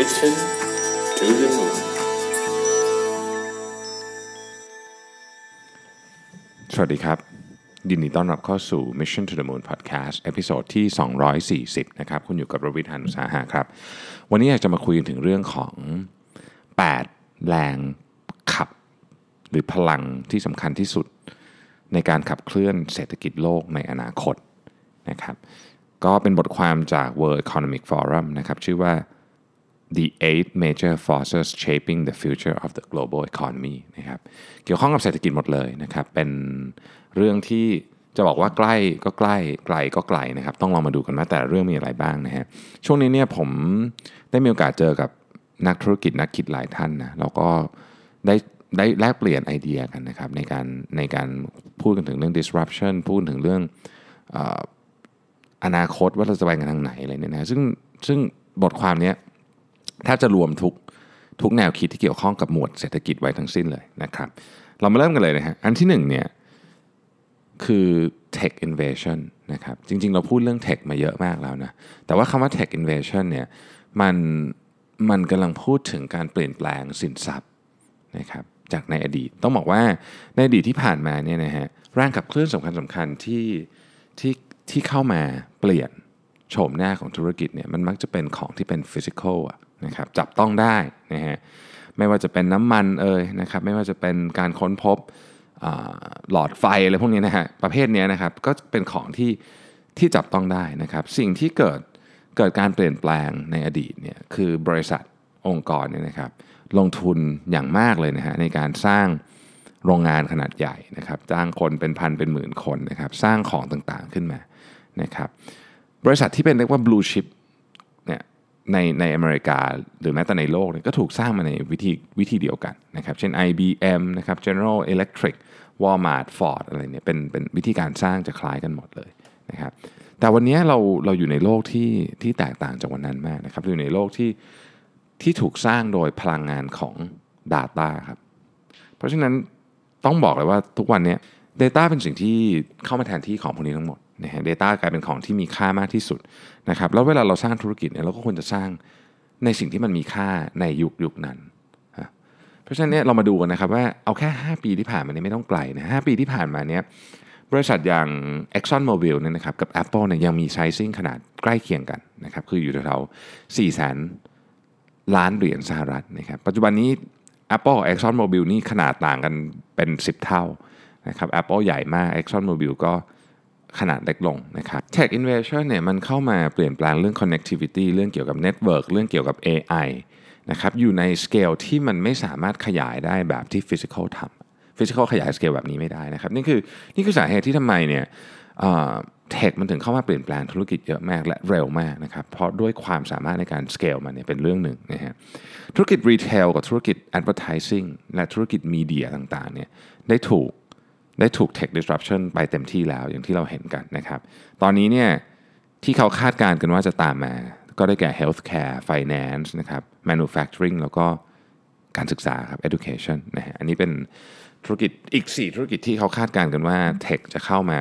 Mission to the Moon สวัสดีครับ ยินดีต้อนรับเข้าสู่ Mission to the Moon Podcast episode ที่ 240 นะครับ คุณอยู่กับรวิศ หาญอุตสาหะครับ วันนี้อยากจะมาคุยถึงเรื่องของ 8 แรงขับ หรือพลังที่สำคัญที่สุด ในการขับเคลื่อนเศรษฐกิจโลกในอนาคตนะครับก็เป็นบทความจาก World Economic Forum นะครับชื่อว่า The Eight Major Forces Shaping the Future of the Global Economy นะครับเกี่ยวข้องกับเศรษฐกิจหมดเลยนะครับ เป็นเรื่องที่จะบอกว่าใกล้ก็ใกล้ไกลก็ไกลนะครับ ต้องลองมาดูกันว่าแต่เรื่องมีอะไรบ้างนะฮะช่วงนี้เนี่ยผมได้มีโอกาสเจอกับนักธุรกิจนักคิดหลายท่านนะแล้วก็ได้ได้แลกเปลี่ยนไอเดียกันนะครับในการในการพูดกันถึงเรื่อง disruption พูดถึงเรื่องอออนาคตว่าเราจะไปกันทางไหนอะไรเนี่ยนะซึ่งซึ่งบทความเนี้ย แทบจะรวมทุกทุกแนวคิดที่เกี่ยวข้องกับหมวดเศรษฐกิจไว้ทั้งสิ้นเลยนะครับ เรามาเริ่มกันเลยนะฮะ อันที่หนึ่งเนี่ยคือ tech invasion นะครับ จริง ๆ เราพูดเรื่อง tech มาเยอะมากแล้วนะ แต่ว่าคำว่า tech invasion เนี่ยมันมันกำลังพูดถึงการเปลี่ยนแปลงสินทรัพย์นะครับจากในอดีต ต้องบอกว่าในอดีตที่ผ่านมาเนี่ยนะฮะแรงขับเคลื่อนสำคัญสำคัญที่ที่ที่เข้ามาเปลี่ยนโฉมหน้าของธุรกิจเนี่ยมันมักจะเป็นของที่เป็นฟิสิกอลอะ นะครับจับต้องได้นะฮะไม่ว่าจะเป็นน้ำมันเอ่ยนะครับไม่ว่าจะเป็นการค้นพบหลอดไฟอะไรพวกนี้นะฮะประเภทนี้นะครับก็เป็นของที่ที่จับต้องได้นะครับ สิ่งที่เกิดเกิดการเปลี่ยนแปลงในอดีตเนี่ยคือบริษัทองค์กรเนี่ยนะครับ ลงทุนอย่างมากเลยนะฮะในการสร้างโรงงานขนาดใหญ่นะครับ จ้างคนเป็นพันเป็นหมื่นคนนะครับ สร้างของต่างๆขึ้นมานะครับ บริษัทที่เป็นเรียกว่า blue chip ในในอเมริกาหรือแม้แต่ในโลกเนี่ยก็ถูกสร้างมาในวิธีวิธีเดียวกันนะครับ เช่น IBM นะครับ General Electric Walmart Ford อะไรเนี่ยเป็นเป็นวิธีการสร้างจะคล้ายกันหมดเลยนะครับแต่วันนี้เราเราอยู่ในโลกที่ที่แตกต่างจากวันนั้นมากนะครับอยู่ในโลกที่ที่ถูกสร้างโดยพลังงานของ Data ครับเพราะฉะนั้นต้องบอกเลยว่าทุกวันนี้ Data เป็นสิ่งที่เข้ามาแทนที่ของพวกนี้ทั้งหมด นะฮะ Data กลายเป็นของที่มีค่ามากที่สุดนะครับแล้วเวลาเราสร้างธุรกิจเนี่ยเราก็ควรจะสร้างในสิ่งที่มันมีค่าในยุคยุคนั้น เพราะฉะนั้นเนี่ยเรามาดูกันนะครับว่าเอาแค่ 5 ปีที่ผ่านมาเนี่ยไม่ต้องไกลนะหปีที่ผ่านมาเนี่ยบริษัทอย่าง Exxon Mobil เนี่ยนะครับกับ Apple เนี่ยยังมีไซซิ่งขนาดใกล้เคียงกันนะครับคืออยู่แถวๆ4แสนล้านเหรียญสหรัฐนะครับปัจจุบันนี้ Apple กับ Exxon Mobil นี่ขนาดต่างกันเป็น 10 เท่านะครับ Apple ใหญ่มาก Exxon Mobil ก็ ขนาดเล็กลงนะครับ Tech Innovation เนี่ยมันเข้ามาเปลี่ยนแปลงเรื่อง connectivity เรื่องเกี่ยวกับ network เรื่องเกี่ยวกับ AI นะครับอยู่ในสเกลที่มันไม่สามารถขยายได้แบบที่ physical ทำ physical ขยายสเกลแบบนี้ไม่ได้นะครับนี่คือนี่คือสาเหตุที่ทำไมเนี่ยเทคมันถึงเข้ามาเปลี่ยนแปลงธุรกิจเยอะมากและเร็วมากนะครับเพราะด้วยความสามารถในการสเกลมันเนี่ยเป็นเรื่องหนึ่งนะฮะธุรกิจรีเทลกับธุรกิจ advertising และธุรกิจมีเดียต่างๆเนี่ยได้ถูก ได้ถูก tech disruption ไปเต็มที่แล้วอย่างที่เราเห็นกันนะครับ ตอนนี้เนี่ยที่เขาคาดการณ์กันว่าจะตามมา ก็ได้แก่ healthcare finance นะครับ manufacturing แล้วก็การศึกษาครับ education นะฮะอันนี้เป็นธุรกิจอีก 4 ธุรกิจที่เขาคาดการณ์กันว่าเทคจะเข้ามา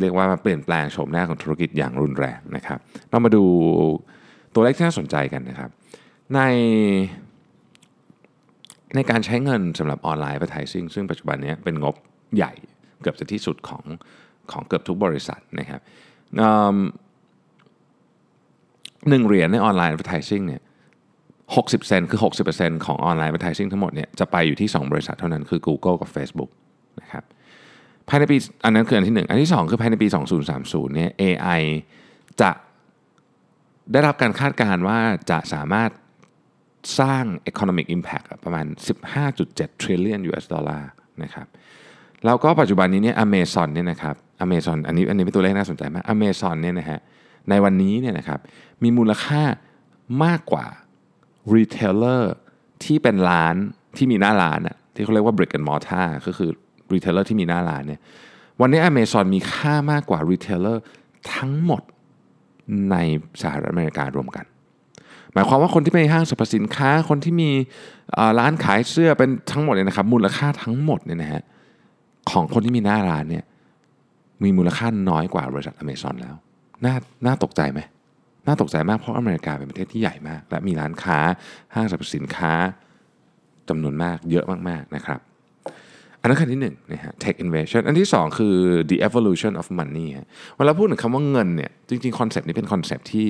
เรียกว่ามาเปลี่ยนแปลงโฉมหน้าของธุรกิจอย่างรุนแรงนะครับ เรามาดูตัวเลขที่น่าสนใจกันนะครับ ในในการใช้เงินสำหรับออนไลน์ advertising ซึ่งปัจจุบันนี้เป็นงบ ใหญ่เกือบจะที่สุดของของเกือบทุกบริษัทนะครับหนึ่งเหรียญในออนไลน์ advertising เนี่ย60 เซนคือ 60%ของออนไลน์ advertising ทั้งหมดเนี่ยจะไปอยู่ที่ 2 บริษัทเท่านั้นคือ Google กับ Facebook นะครับภายในปีอันนั้นคืออันที่ 1 อันที่ 2 คือภายในปี 2030เนี่ย AI จะได้รับการคาดการณ์ว่าจะสามารถสร้าง economic impact ประมาณ 15.7 trillion US ดอลลาร์นะครับ แล้วก็ปัจจุบันนี้เนี่ย Amazon เนี่ยนะครับ Amazon อันนี้อันนี้เป็นตัวเลขน่าสนใจมาก Amazon เนี่ยนะฮะในวันนี้เนี่ยนะครับมีมูลค่ามากกว่า retailer ที่เป็นร้านที่มีหน้าร้านอะที่เขาเรียกว่า brick and mortar ก็คือ retailer ที่มีหน้าร้านเนี่ยวันนี้ Amazon มีค่ามากกว่า retailer ทั้งหมดในสหรัฐอเมริการวมกัน หมายความว่าคนที่ไปห้างสรรพสินค้าคนที่มีร้านขายเสื้อเป็นทั้งหมดเนี่ยนะครับมูลค่าทั้งหมดเนี่ยนะฮะ ของคนที่มีหน้าร้านเนี่ยมีมูลค่าน้อยกว่าบริษัทอเมซอนแล้ว น่าน่าตกใจไหมน่าตกใจมากเพราะอเมริกาเป็นประเทศที่ใหญ่มาก และมีร้านค้าห้างสรรพสินค้าจำนวนมากเยอะมากๆนะครับ อันนั้นคือที่หนึ่งนะฮะ tech invasion อันที่สองคือ the evolution of money ฮะเวลาพูดถึงคำว่าเงินเนี่ยจริงๆ concept นี้เป็นคอนเซปต์ที่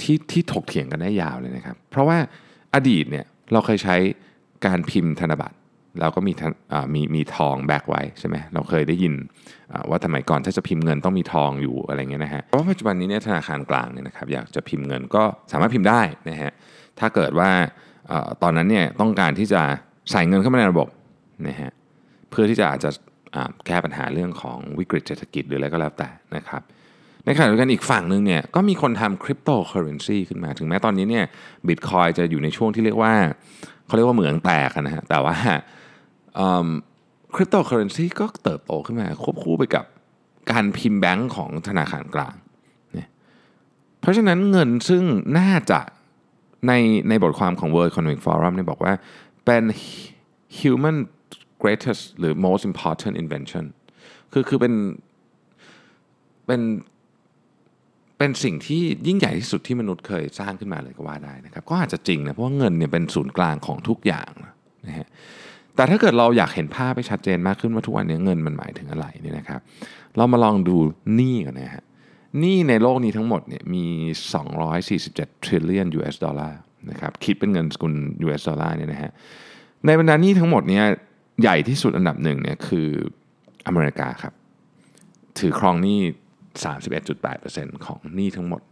ที่ที่ถกเถียงกันได้ยาวเลยนะครับ เพราะว่าอดีตเนี่ยเราเคยใช้การพิมพ์ธนบัตร เราก็มีมีมีทองแบกไว้ใช่ไหมเราเคยได้ยินว่าสมัยก่อนถ้าจะพิมพ์เงินต้องมีทองอยู่อะไรเงี้ยนะฮะเพราะว่าปัจจุบันนี้เนี่ยธนาคารกลางเนี่ยนะครับอยากจะพิมพ์เงินก็สามารถพิมพ์ได้นะฮะถ้าเกิดว่าตอนนั้นเนี่ยต้องการที่จะใส่เงินเข้ามาในระบบนะฮะเพื่อที่จะอาจจะแก้ปัญหาเรื่องของวิกฤตเศรษฐกิจหรืออะไรก็แล้วแต่นะครับในขณะเดียวกันอีกฝั่งหนึ่งเนี่ยก็มีคนทำคริปโตเคอเรนซีขึ้นมา ถึงแม้ตอนนี้เนี่ยบิตคอยจะอยู่ในช่วงที่เรียกว่าเขาเรียกว่าเหมืองแตกนะฮะแต่ว่า คริปโตเคอเรนซีก็เติบโตขึ้นมาควบคู่ไปกับการพิมพ์แบงก์ของธนาคารกลางเนี่ยเพราะฉะนั้นเงินซึ่งน่าจะในในบทความของ World Economic Forum เนี่ยบอกว่าเป็น human greatest หรือ most important invention คือคือเป็นเป็นเป็นสิ่งที่ยิ่งใหญ่ที่สุดที่มนุษย์เคยสร้างขึ้นมาเลยก็ว่าได้นะครับ ก็อาจจะจริงนะ เพราะว่าเงินเนี่ยเป็นศูนย์กลางของทุกอย่างนะฮะ แต่ถ้าเกิดเราอยากเห็นภาพไปชัดเจนมากขึ้นว่าทุกวันนี้เงินมันหมายถึงอะไรเนี่ยนะครับ เรามาลองดูหนี้กันนะฮะหนี้ในโลกนี้ทั้งหมดเนี่ยมี 247 trillion US ดอลลาร์นะครับคิดเป็นเงินสกุล US ดอลลาร์เนี่ยนะฮะในบรรดาหนี้ทั้งหมดเนี่ยใหญ่ที่สุดอันดับหนึ่งเนี่ยคืออเมริกาครับถือครองหนี้ 31.8%ของหนี้ทั้งหมด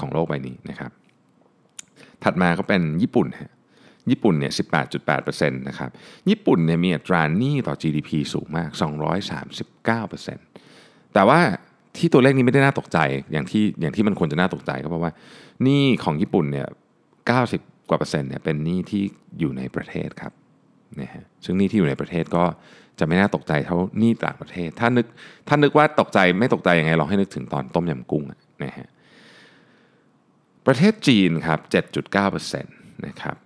ของโลกใบนี้นะครับถัดมาก็เป็นญี่ปุ่นฮะ ญี่ปุ่นเนี่ย 18.8%นะครับ ญี่ปุ่นเนี่ยมีอัตราหนี้ต่อ GDP สูงมาก 239%แต่ว่าที่ตัวเลขนี้ไม่ได้น่าตกใจ อย่างที่อย่างที่มันควรจะน่าตกใจก็เพราะว่าหนี้ของญี่ปุ่นเนี่ย 90 กว่าเปอร์เซ็นต์เนี่ยเป็นหนี้ที่อยู่ในประเทศครับนะฮะซึ่งหนี้ที่อยู่ในประเทศก็จะไม่น่าตกใจเท่าหนี้ต่างประเทศ ถ้านึกถ้านึกว่าตกใจไม่ตกใจยังไงลองให้นึกถึงตอนต้มยำกุ้งนะฮะประเทศจีนครับ 7.9%นะครับ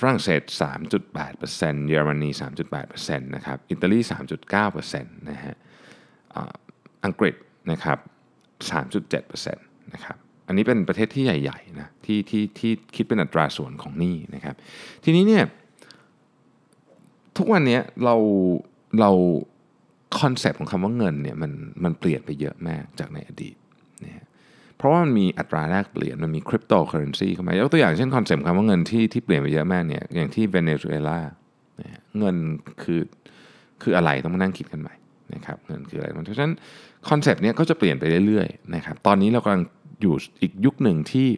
ฝรั่งเศส 3.8%เยอรมนี 3.8%นะครับ อิตาลี 3.9%นะฮะอังกฤษนะครับ 3.7%นะครับ อันนี้เป็นประเทศที่ใหญ่ๆนะที่ที่ที่คิดเป็นอัตราส่วนของหนี้นะครับ ทีนี้เนี่ยทุกวันนี้เราเรา concept ของคำว่าเงินเนี่ยมันมันเปลี่ยนไปเยอะมากจากในอดีต เพราะว่ามันมีอัตราแลกเปลี่ยนมันมีคริปโตเคอเรนซีเข้ามายกตัวอย่างเช่น concept คำว่าเงินที่ที่เปลี่ยนไปเยอะมากเนี่ยอย่างที่เวเนซุเอลาเงินคือคืออะไรต้องมานั่งคิดกันใหม่นะครับเงินคืออะไรเพราะฉะนั้น concept เนี้ยก็จะเปลี่ยนไปเรื่อยๆนะครับตอนนี้เรากำลังอยู่อีกยุคหนึ่งที่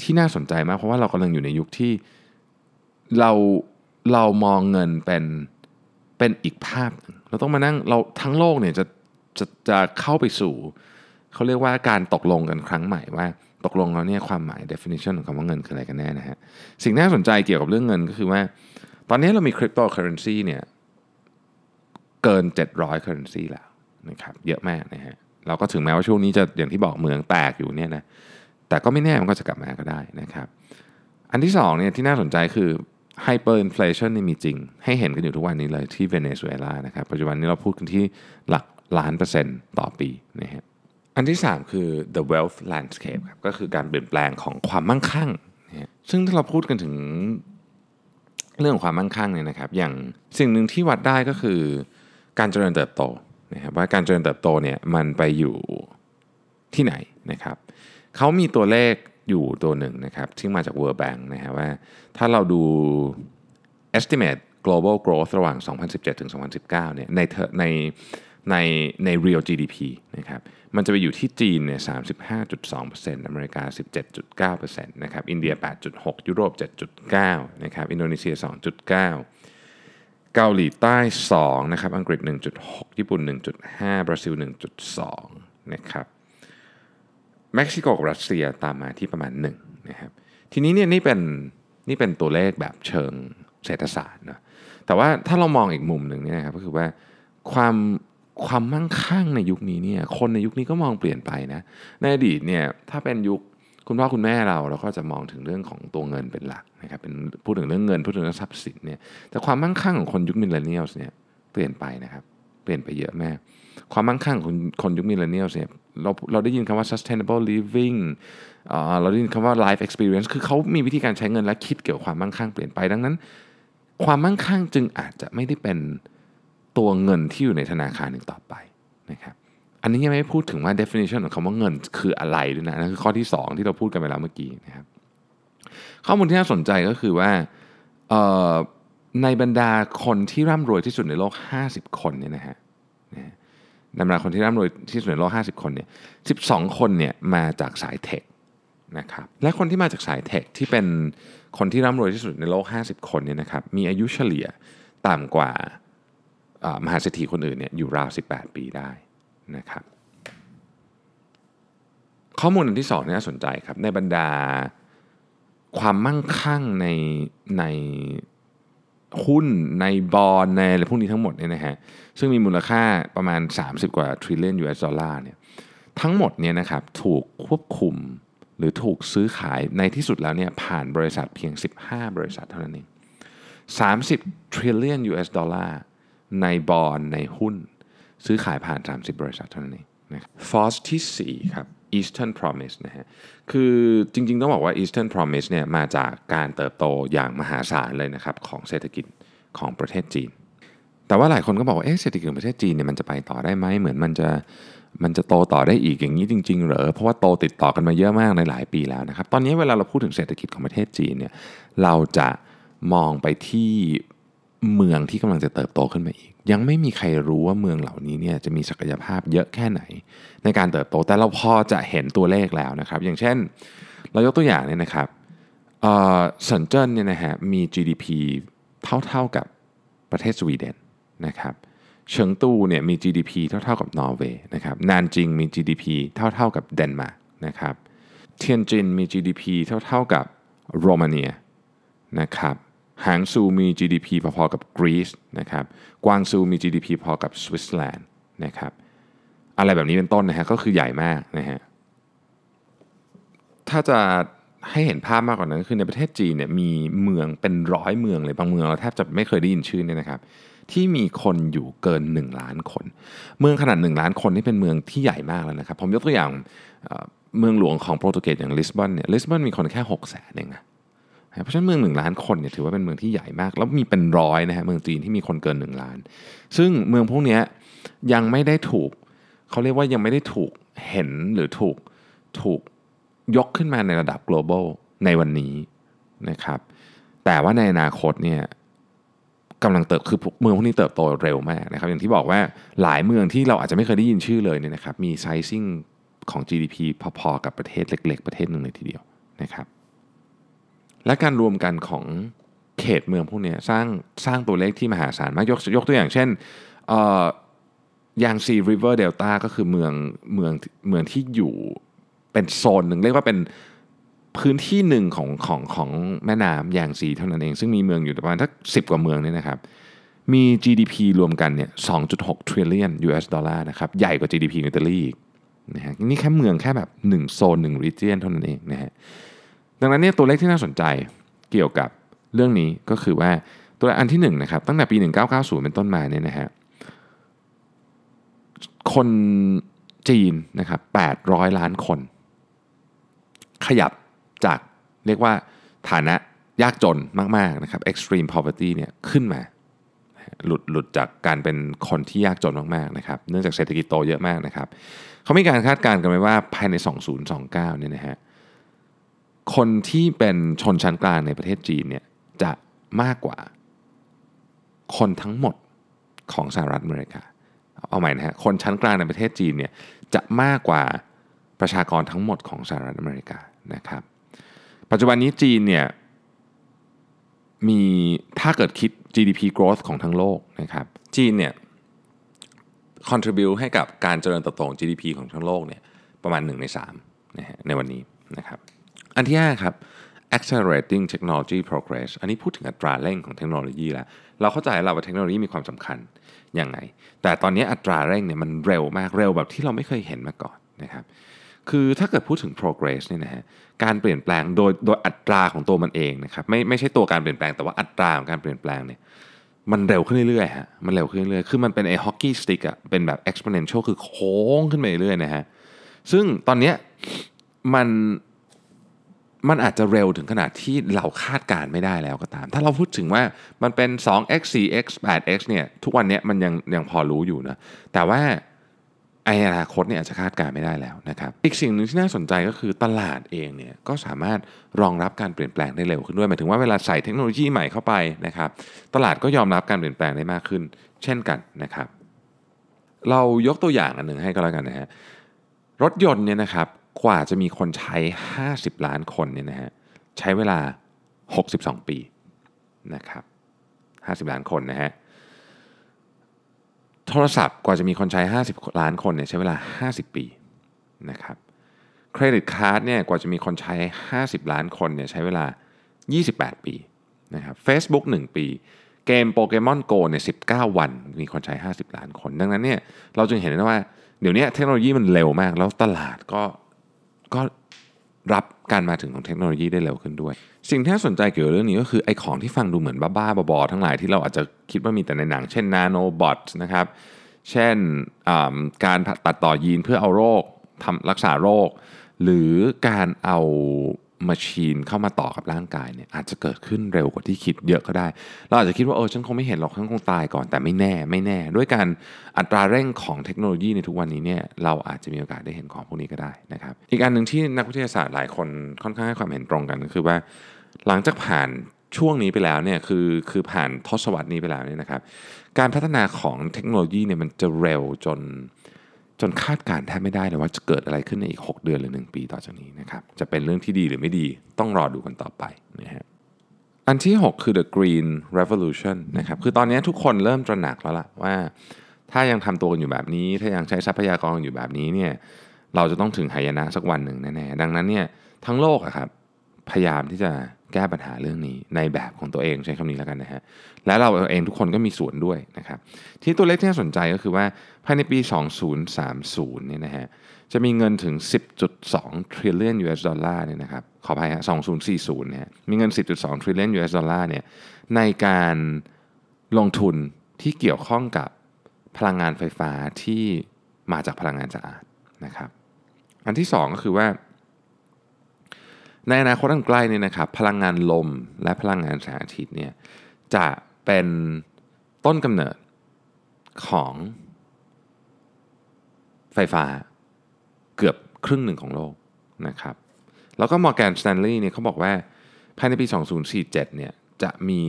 ที่น่าสนใจมาก เพราะว่าเรากำลังอยู่ในยุคที่เราเรามองเงินเป็นเป็นอีกภาพหนึ่งเราต้องมานั่งเราทั้งโลกเนี่ยจะจะจะเข้าไปสู่ เขาเรียกว่าการตกลงกันครั้งใหม่ว่าตกลงแล้วเนี่ยความหมาย definition ของคำว่าเงินคืออะไรกันแน่นะฮะสิ่งน่าสนใจเกี่ยวกับเรื่องเงินก็คือว่า ตอนนี้เรามีคริปโตเคอเรนซีเนี่ยเกิน 700 currency แล้วนะครับเยอะมากนะฮะเราก็ถึงแม้ว่าช่วงนี้จะอย่างที่บอกเมืองแตกอยู่เนี่ยนะแต่ก็ไม่แน่มันก็จะกลับมาก็ได้นะครับ อันที่สองเนี่ยที่น่าสนใจคือ hyperinflation นี่มีจริง ให้เห็นกันอยู่ทุกวันนี้เลยที่เวเนซุเอลานะครับปัจจุบันนี้เราพูดกันที่หลักล้านเปอร์เซ็นต์ต่อปีนะฮะ อันที่ 3 คือ the wealth landscape ครับก็คือการเปลี่ยนแปลงของความมั่งคั่ง ซึ่งถ้าเราพูดกันถึงเรื่องของความมั่งคั่งเนี่ยนะครับ อย่างสิ่งหนึ่งที่วัดได้ก็คือการเจริญเติบโตนะครับว่าการเจริญเติบโตเนี่ยมันไปอยู่ที่ไหนนะครับเขามีตัวเลขอยู่ตัวหนึ่งนะครับที่มาจาก World Bank นะฮะว่าถ้าเราดู estimate global growth ระหว่าง 2017 ถึง 2019 เนี่ยในในในใน real GDP นะครับ มันจะไปอยู่ที่จีนเนี่ย35.2%อเมริกา17.9%นะครับ อินเดีย8.6ยุโรป7.9นะครับ อินโดนีเซีย2.9เกาหลีใต้2นะครับ อังกฤษ1.6ญี่ปุ่น1.5บราซิล1.2นะครับเม็กซิโกกับรัสเซียตามมาที่ประมาณ1นะครับ ทีนี้เนี่ยนี่เป็นนี่เป็นตัวเลขแบบเชิงเศรษฐศาสตร์นะแต่ว่าถ้าเรามองอีกมุมหนึ่งเนี่ยนะครับก็คือว่าความ ความมั่งคั่งในยุคนี้เนี่ยคนในยุคนี้ก็มองเปลี่ยนไปนะในอดีตเนี่ยถ้าเป็นยุคคุณพ่อคุณแม่เราเราก็จะมองถึงเรื่องของตัวเงินเป็นหลักนะครับเป็นพูดถึงเรื่องเงินพูดถึงเรื่องทรัพย์สินเนี่ยแต่ความมั่งคั่งของคนยุค millennial เนี่ยเปลี่ยนไปนะครับเปลี่ยนไปเยอะมากความมั่งคั่งของคนยุค millennial เนี่ยเราเราได้ยินคำว่า sustainable living เราได้ยินคำว่า life experience คือเขามีวิธีการใช้เงินและคิดเกี่ยวกับความมั่งคั่งเปลี่ยนไปดังนั้น ความมั่งคั่งจึงอาจจะไม่ได้เป็น ตัวเงินที่อยู่ในธนาคารหนึ่งต่อไปนะครับอันนี้ยังไม่พูดถึงว่า definition ของคำว่าเงินคืออะไรด้วยนะนั่นคือข้อที่ 2 ที่เราพูดกันไปแล้วเมื่อกี้นะครับข้อมูลที่น่าสนใจก็คือว่าในบรรดาคนที่ร่ำรวยที่สุดในโลก 50 คนเนี่ยนะฮะนะในบรรดาคนที่ร่ำรวยที่สุดในโลก 50 คนเนี่ย 12 คนเนี่ยมาจากสายเทคนะครับและคนที่มาจากสายเทคที่เป็นคนที่ร่ำรวยที่สุดในโลก 50 คนเนี่ยนะครับมีอายุเฉลี่ยต่ำกว่า มหาเศรษฐีคนอื่นเนี่ยอยู่ราว 18 ปีได้นะครับข้อมูลอันที่สองนี่น่าสนใจครับในบรรดาความมั่งคั่งในในหุ้นในบอลในอะไรพวกนี้ทั้งหมดเนี่ยนะฮะซึ่งมีมูลค่าประมาณ 30 กว่า trillion US ดอลลาร์เนี่ยทั้งหมดเนี่ยนะครับถูกควบคุมหรือถูกซื้อขายในที่สุดแล้วเนี่ยผ่านบริษัทเพียง 15 บริษัทเท่านั้นเอง30 trillion US ดอลลาร์ ในบอลในหุ้น ซื้อขายผ่าน 30 บริษัทเท่านั้นเองนะฟอสที่4ครับ Eastern Promise นะฮะ คือจริงๆ ต้องบอกว่า Eastern Promise เนี่ยมาจากการเติบโตอย่างมหาศาลเลยนะครับของเศรษฐกิจของประเทศจีน แต่ว่าหลายคนก็บอกว่าเอ๊ะเศรษฐกิจของประเทศจีนเนี่ยมันจะไปต่อได้ไหมเหมือนมันจะมันจะโตต่อได้อีกอย่างนี้จริง ๆ เหรอ เพราะว่าโตติดต่อกันมาเยอะมากในหลายปีแล้วนะครับ ตอนนี้เวลาเราพูดถึงเศรษฐกิจของประเทศจีนเนี่ย เราจะมองไปที่ เมืองที่กำลังจะเติบโตขึ้นมาอีก ยังไม่มีใครรู้ว่าเมืองเหล่านี้เนี่ยจะมีศักยภาพเยอะแค่ไหน ในการเติบโตแต่เราพอจะเห็นตัวเลขแล้วนะครับ อย่างเช่น เรายกตัวอย่างเนี่ยนะครับเอ่อเซินเจิ้นเนี่ยนะฮะมี GDP เท่าๆกับประเทศสวีเดนนะครับเฉิงตูเนี่ยมี GDP เท่าๆกับนอร์เวย์นะครับนานจิงมี GDP เท่าๆกับเดนมาร์กนะครับเทียนจินมี GDP เท่าๆกับโรมาเนียนะครับ หางโจวมี GDP พอๆกับกรีซนะครับกวางโจวมี GDP พอกับสวิตเซอร์แลนด์นะครับอะไรแบบนี้เป็นต้นนะฮะก็คือใหญ่มากนะฮะถ้าจะให้เห็นภาพมากกว่านั้นก็คือในประเทศจีนเนี่ยมีเมืองเป็นร้อยเมืองเลยบางเมืองเราแทบจะไม่เคยได้ยินชื่อเนี่ยนะครับที่มีคนอยู่เกิน 1 ล้านคน เมืองขนาด 1 ล้านคนนี่เป็นเมืองที่ใหญ่มากแล้วนะครับผมยกตัวอย่างเมืองหลวงของโปรตุเกสอย่างลิสบอนเนี่ยลิสบอนมีคนแค่ 6 0แสนเองนะ เพราะฉะนั้นเมือง1ล้านคนเนี่ยถือว่าเป็นเมืองที่ใหญ่มาก แล้วมีเป็นร้อยนะฮะเมืองจีนที่มีคนเกิน 1 ล้าน ซึ่งเมืองพวกนี้ยยังไม่ได้ถูกเขาเรียกว่ายังไม่ได้ถูกเห็นหรือถูกถูกยกขึ้นมาในระดับ global ในวันนี้นะครับ แต่ว่าในอนาคตเนี่ยกำลังเติบคือเมืองพวกนี้เติบโตเร็วมากนะครับ อย่างที่บอกว่าหลายเมืองที่เราอาจจะไม่เคยได้ยินชื่อเลยเนี่ยนะครับมี sizing ของ GDP พอๆกับประเทศเล็ก ๆ ประเทศหนึ่งเลยทีเดียวนะครับ และการรวมกันของเขตเมืองพวกนี้สร้างสร้างตัวเลขที่มหาศาลมากยกยกตัวอย่างเช่นเอ่อยางซีริเวอร์เดลต้าก็คือเมืองเมืองเมืองที่อยู่เป็นโซนหนึ่งเรียกว่าเป็นพื้นที่หนึ่งของของของแม่น้ำยางซีเท่านั้นเอง ซึ่งมีเมืองอยู่ประมาณทักสิบกว่าเมืองเนี่ยนะครับ มี GDP รวมกันเนี่ย 2.6 trillion US ดอลลาร์นะครับ ใหญ่กว่า GDP องอิตาลีอีกนะฮะนี่แค่เมืองแค่แบบ 1 โซน 1 region เท่านั้นเองนะฮะ ดังนั้นเนี่ยตัวเลขที่น่าสนใจเกี่ยวกับเรื่องนี้ก็คือว่าตัวอันที่หนึ่งนะครับตั้งแต่ปี 1990 เป็นต้นมาเนี่ยนะฮะคนจีนนะครับ800 ล้านคน ขยับจากเรียกว่าฐานะยากจนมาก ๆ นะครับ extreme poverty เนี่ยขึ้นมา หลุดหลุดจากการเป็นคนที่ยากจนมาก ๆ นะครับ เนื่องจากเศรษฐกิจโตเยอะมากนะครับ เขามีการคาดการณ์กันไว้ว่าภายใน 2029 เนี่ยนะฮะ คนที่เป็นชนชั้นกลางในประเทศจีนเนี่ยจะมากกว่าคนทั้งหมดของสหรัฐอเมริกา เอาใหม่นะฮะ คนชั้นกลางในประเทศจีนเนี่ยจะมากกว่าประชากรทั้งหมดของสหรัฐอเมริกานะครับ ปัจจุบันนี้จีนเนี่ยมีถ้าเกิดคิด GDP growth ของทั้งโลกนะครับจีนเนี่ย contribute ให้กับการเจริญเติบโตของ GDP ของทั้งโลกเนี่ยประมาณ 1 ใน3นะฮะในวันนี้นะครับ อันที่ 5 ครับ accelerating technology progress อันนี้พูดถึงอัตราเร่งของเทคโนโลยีแล้ว เราเข้าใจแล้วว่าเทคโนโลยีมีความสำคัญยังไง แต่ตอนนี้อัตราเร่งเนี่ยมันเร็วมากเร็วแบบที่เราไม่เคยเห็นมาก่อนนะครับคือถ้าเกิดพูดถึง progress เนี่ยนะฮะการเปลี่ยนแปลงโดยโดยอัตราของตัวมันเองนะครับไม่ไม่ใช่ตัวการเปลี่ยนแปลงแต่ว่าอัตราของการเปลี่ยนแปลงเนี่ยมันเร็วขึ้นเรื่อยๆฮะมันเร็วขึ้นเรื่อยๆคือมันเป็นไอ้ฮอกกี้สติ๊กอะเป็นแบบ exponential คือโค้งขึ้นไปเรื่อยๆนะฮะซึ่งตอนเนี้ยมัน มันอาจจะเร็วถึงขนาดที่เราคาดการณ์ไม่ได้แล้วก็ตาม ถ้าเราพูดถึงว่ามันเป็น 2x 4x 8x เนี่ยทุกวันนี้มันยังยังพอรู้อยู่นะแต่ว่าไออนาคตเนี่ยอาจจะคาดการณ์ไม่ได้แล้วนะครับ อีกสิ่งหนึ่งที่น่าสนใจก็คือตลาดเองเนี่ยก็สามารถรองรับการเปลี่ยนแปลงได้เร็วขึ้นด้วยหมายถึงว่าเวลาใส่เทคโนโลยีใหม่เข้าไปนะครับ ตลาดก็ยอมรับการเปลี่ยนแปลงได้มากขึ้น เช่นกันนะครับ เรายกตัวอย่างอันหนึ่งให้ก็แล้วกันนะฮะรถยนต์เนี่ยนะครับ กว่าจะมีคนใช้ 50 ล้านคนเนี่ยนะฮะใช้เวลา 62 ปีนะครับ 50 ล้านคนนะฮะโทรศัพท์กว่าจะมีคนใช้ 50 ล้านคนเนี่ยใช้เวลา 50 ปีนะครับเครดิตการ์ดเนี่ยกว่าจะมีคนใช้ 50 ล้านคนเนี่ยใช้เวลา 28 ปีนะครับ Facebook 1ปี เกมโปเกมอนโกเนี่ย19 วันมีคนใช้ 50 ล้านคน ดังนั้นเนี่ยเราจึงเห็นได้ว่าเดี๋ยวนี้เทคโนโลยีมันเร็วมาก แล้วตลาดก็ ก็รับการมาถึงของเทคโนโลยีได้เร็วขึ้นด้วย สิ่งที่น่าสนใจเกี่ยวกับเรื่องนี้ก็คือไอ้ของที่ฟังดูเหมือนบ้าๆบอๆทั้งหลายที่เราอาจจะคิดว่ามีแต่ในหนัง เช่นนาโนบอทนะครับ เช่นการตัดต่อยีนเพื่อเอาโรคทำรักษาโรค หรือการเอา มาชีนเข้ามาต่อกับร่างกายเนี่ยอาจจะเกิดขึ้นเร็วกว่าที่คิดเยอะก็ได้ เราอาจจะคิดว่าเออฉันคงไม่เห็นหรอกฉันคงตายก่อนแต่ไม่แน่ไม่แน่ ด้วยการอัตราเร่งของเทคโนโลยีในทุกวันนี้เนี่ยเราอาจจะมีโอกาสได้เห็นของพวกนี้ก็ได้นะครับอีกอันหนึ่งที่นักวิทยาศาสตร์หลายคนค่อนข้างให้ความเห็นตรงกันก็คือว่า หลังจากผ่านช่วงนี้ไปแล้วเนี่ยคือคือผ่านทศวรรษนี้ไปแล้วเนี่ยนะครับ การพัฒนาของเทคโนโลยีเนี่ยมันจะเร็วจน จนคาดการแทบไม่ได้เลยว่าจะเกิดอะไรขึ้นในอีก 6 เดือนหรือ 1 ปีต่อจากนี้นะครับจะเป็นเรื่องที่ดีหรือไม่ดีต้องรอดูกันต่อไปนะฮะอันที่ 6 คือ the green revolution นะครับคือตอนนี้ทุกคนเริ่มตระหนักแล้วล่ะว่า ถ้ายังทำตัวกันอยู่แบบนี้ ถ้ายังใช้ทรัพยากรอยู่แบบนี้เนี่ยเราจะต้องถึงหายนะสักวันหนึ่งแน่ๆดังนั้นเนี่ยทั้งโลกอะครับพยายามที่จะ แก้ปัญหาเรื่องนี้ในแบบของตัวเองใช้คำนี้แล้วกันนะฮะและเราเองทุกคนก็มีส่วนด้วยนะครับที่ตัวเลขที่น่าสนใจก็คือว่าภายในปี 2030เนี่ยนะฮะจะมีเงินถึง 10.2 trillion US ดอลลาร์เนี่ยนะครับขออภัยฮะ2040เนี่ยมีเงิน 10.2 trillion US ดอลลาร์เนี่ยในการลงทุนที่เกี่ยวข้องกับพลังงานไฟฟ้าที่มาจากพลังงานสะอาดนะครับอันที่ 2 ก็คือว่า ในอนาคตอันใกล้เนี่ยนะครับพลังงานลมและพลังงานแสงอาทิตย์เนี่ยจะเป็นต้นกำเนิดของไฟฟ้าเกือบครึ่งหนึ่งของโลกนะครับแล้วก็มอร์แกนสแตนลีย์เนี่ยเขาบอกว่าภายในปี 2047 เนี่ยจะมี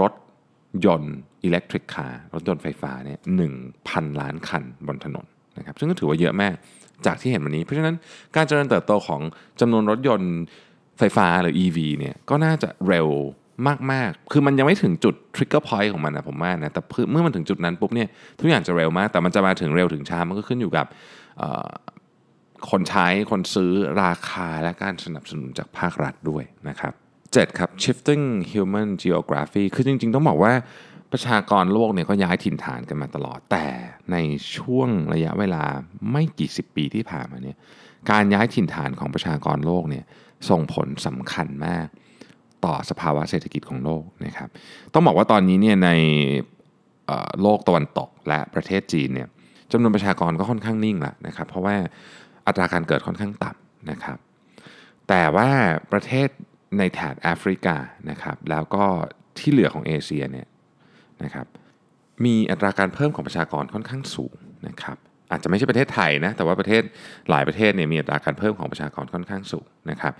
รถยนต์ electric car รถยนต์ไฟฟ้าเนี่ย1,000ล้านคันบนถนนนะครับซึ่งก็ถือว่าเยอะมากจากที่เห็นวันนี้ เพราะฉะนั้นการเจริญเติบโตของจำนวนรถยนต์ ไฟฟ้าหรือ EV เนี่ยก็น่าจะเร็วมาก ๆ คือมันยังไม่ถึงจุด trigger point ของมันนะผมว่านะ แต่เมื่อมันถึงจุดนั้นปุ๊บเนี่ยทุกอย่างจะเร็วมาก แต่มันจะมาถึงเร็วถึงช้ามันก็ขึ้นอยู่กับคนใช้ คนซื้อราคาและการสนับสนุนจากภาครัฐด้วยนะครับ7ครับ shifting human geography คือจริง ๆ ต้องบอกว่าประชากรโลกเนี่ยก็ย้ายถิ่นฐานกันมาตลอด แต่ในช่วงระยะเวลาไม่กี่สิบปีที่ผ่านมาเนี่ยการย้ายถิ่นฐานของประชากรโลกเนี่ย ส่งผลสำคัญมากต่อสภาวะเศรษฐกิจของโลกนะครับ ต้องบอกว่าตอนนี้เนี่ยในโลกตะวันตกและประเทศจีนเนี่ยจำนวนประชากรก็ค่อนข้างนิ่งละนะครับ เพราะว่าอัตราการเกิดค่อนข้างต่ำนะครับ แต่ว่าประเทศในแถบแอฟริกานะครับแล้วก็ที่เหลือของเอเชียเนี่ยนะครับมีอัตราการเพิ่มของประชากรค่อนข้างสูงนะครับ อาจจะไม่ใช่ประเทศไทยนะ แต่ว่าประเทศหลายประเทศเนี่ยมีอัตราการเพิ่มของประชากรค่อนข้างสูงนะครับ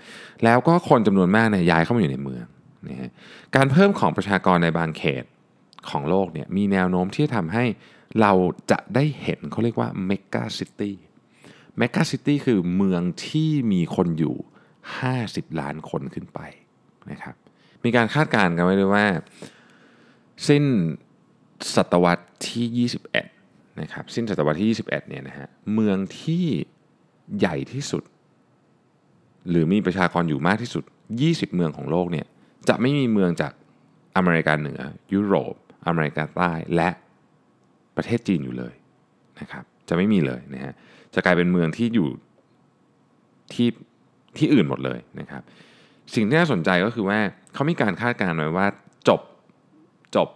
แล้วก็คนจำนวนมากเนี่ยย้ายเข้ามาอยู่ในเมืองนะการเพิ่มของประชากรในบางเขตของโลกเนี่ยมีแนวโน้มที่จะทำให้เราจะได้เห็นเขาเรียกว่า megacity megacity คือเมืองที่มีคนอยู่ 50 ล้านคนขึ้นไปนะครับ มีการคาดการณ์กันไว้ด้วยว่า สิ้นศตวรรษที่ 21 นะครับสิ้นศตวรรษที่ 21เนี่ยนะฮะเมืองที่ใหญ่ที่สุด หรือมีประชากรอยู่มากที่สุด 20 เมืองของโลกเนี่ยจะไม่มีเมืองจากอเมริกาเหนือ ยุโรป อเมริกาใต้และประเทศจีนอยู่เลยนะครับจะไม่มีเลยนะฮะจะกลายเป็นเมืองที่อยู่ที่ที่อื่นหมดเลยนะครับ สิ่งที่น่าสนใจก็คือว่าเขามีการคาดการณ์ไว้ว่าจบจบ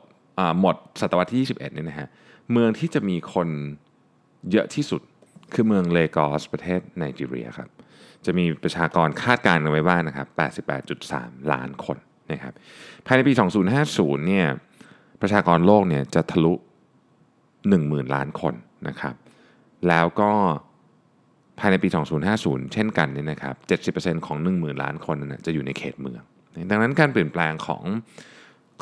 หมดศตวรรษที่ 21เนี่ยนะฮะ เมืองที่จะมีคนเยอะที่สุดคือเมืองเลกอสประเทศไนจีเรียครับ จะมีประชากรคาดการณ์กันไว้ว่านะครับ 88.3 ล้านคนนะครับ ภายในปี 2050 เนี่ย ประชากรโลกเนี่ยจะทะลุ 10,000 ล้านคนนะครับ แล้วก็ภายในปี 2050 เช่นกันเนี่ยนะครับ 70%ของ 10,000 ล้านคนนะจะอยู่ในเขตเมือง ดังนั้นการเปลี่ยนแปลงของ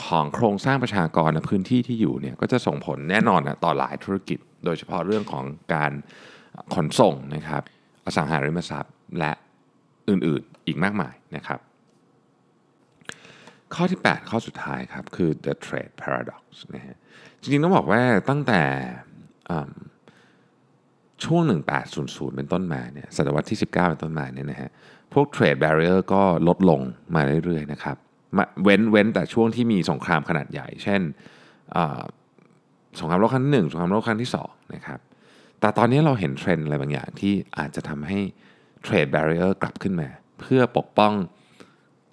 ของโครงสร้างประชากรในพื้นที่ที่อยู่เนี่ยก็จะส่งผลแน่นอนนะต่อหลายธุรกิจ โดยเฉพาะเรื่องของการขนส่งนะครับอสังหาริมทรัพย์และอื่นๆอีกมากมายนะครับ ข้อที่ 8 ข้อสุดท้ายครับ คือ the trade paradox นะฮะจริงๆต้องบอกว่าตั้งแต่ช่วง 1800 เป็นต้นมาเนี่ยศตวรรษที่ 19 เป็นต้นมาเนี่ยนะฮะพวก trade barrier ก็ลดลงมาเรื่อยๆนะครับ เว้นเว้นแต่ช่วงที่มีสงครามขนาดใหญ่ เช่นสงครามโลกครั้งที่หนึ่งสงครามโลกครั้งที่สองนะครับแต่ตอนนี้เราเห็นเทรนด์อะไรบางอย่างที่อาจจะทำให้ trade barrier กลับขึ้นมา เพื่อปกป้อง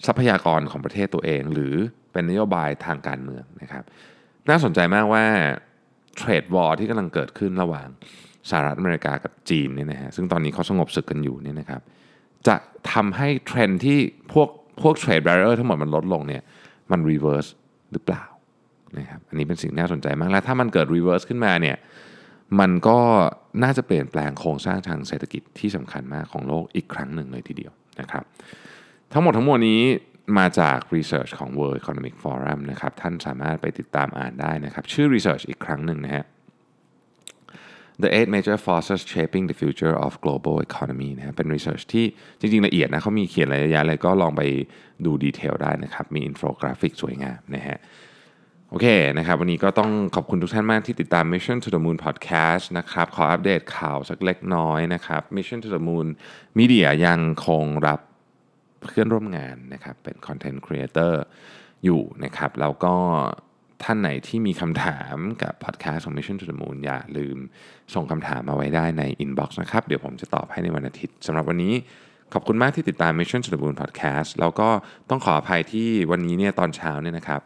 ทรัพยากรของประเทศตัวเอง หรือเป็นนโยบายทางการเมืองนะครับน่าสนใจมากว่า trade war ที่กำลังเกิดขึ้นระหว่างสหรัฐอเมริกากับจีนเนี่ยนะฮะซึ่งตอนนี้เขาสงบศึกกันอยู่เนี่ยนะครับจะทำให้เทรนด์ที่พวก พวกเทรดแบร r เออร์ทั้งหมดมันลดลงเนี่ยมัน reverse หรือเปล่านะครับอันนี้เป็นสิ่งน่าสนใจมากและถ้ามันเกิด reverse ขึ้นมาเนี่ยมันก็น่าจะเปลี่ยนแปลงโครงสร้างทางเศรษฐกิจที่สำคัญมากของโลกอีกครั้งหนึ่งเลยทีเดียวนะครับ ทั้งหมดทั้งมวลนี้มาจาก Research ของ World Economic Forum นะครับท่านสามารถไปติดตามอ่านได้นะครับ ชื่อ Research อีกครั้งหนึ่งนะฮะ The eight major forces shaping the future of global economy นะเป็น research ที่จริงๆละเอียดนะเขามีเขียนรายละเอียดอะไรก็ลองไปดู detail ได้นะครับ มีอินโฟกราฟิกสวยงามนะฮะโอเคนะครับ วันนี้ก็ต้องขอบคุณทุกท่านมากที่ติดตาม Mission to the Moon Podcast นะครับ ขออัปเดตข่าวสักเล็กน้อยนะครับ Mission to the Moon Media ยังคงรับเพื่อนร่วมงานนะครับ เป็น Content Creator อยู่นะครับ แล้วก็ ท่านไหนที่มีคำถามกับ Podcast ของ Mission to the Moon อย่าลืมส่งคำถามมาไว้ได้ใน Inbox นะครับ เดี๋ยวผมจะตอบให้ในวันอาทิตย์สำหรับวันนี้ขอบคุณมากที่ติดตาม Mission to the Moon Podcast แล้วก็ต้องขออภัยที่วันนี้เนี่ยตอนเช้าเนี่ยนะครับ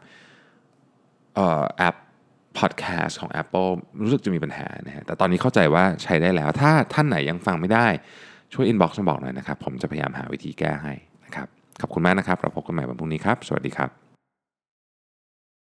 ออแอปพอดแคสต์ของ Apple รู้สึกจะมีปัญหานะฮะแต่ตอนนี้เข้าใจว่าใช้ได้แล้ว ถ้าท่านไหนยังฟังไม่ได้ช่วย inbox มาบอกหน่อยนะครับ ผมจะพยายามหาวิธีแก้ให้นะครับ ขอบคุณมากนะครับ เราพบกันใหม่วันพรุ่งนี้ครับ สวัสดีครับ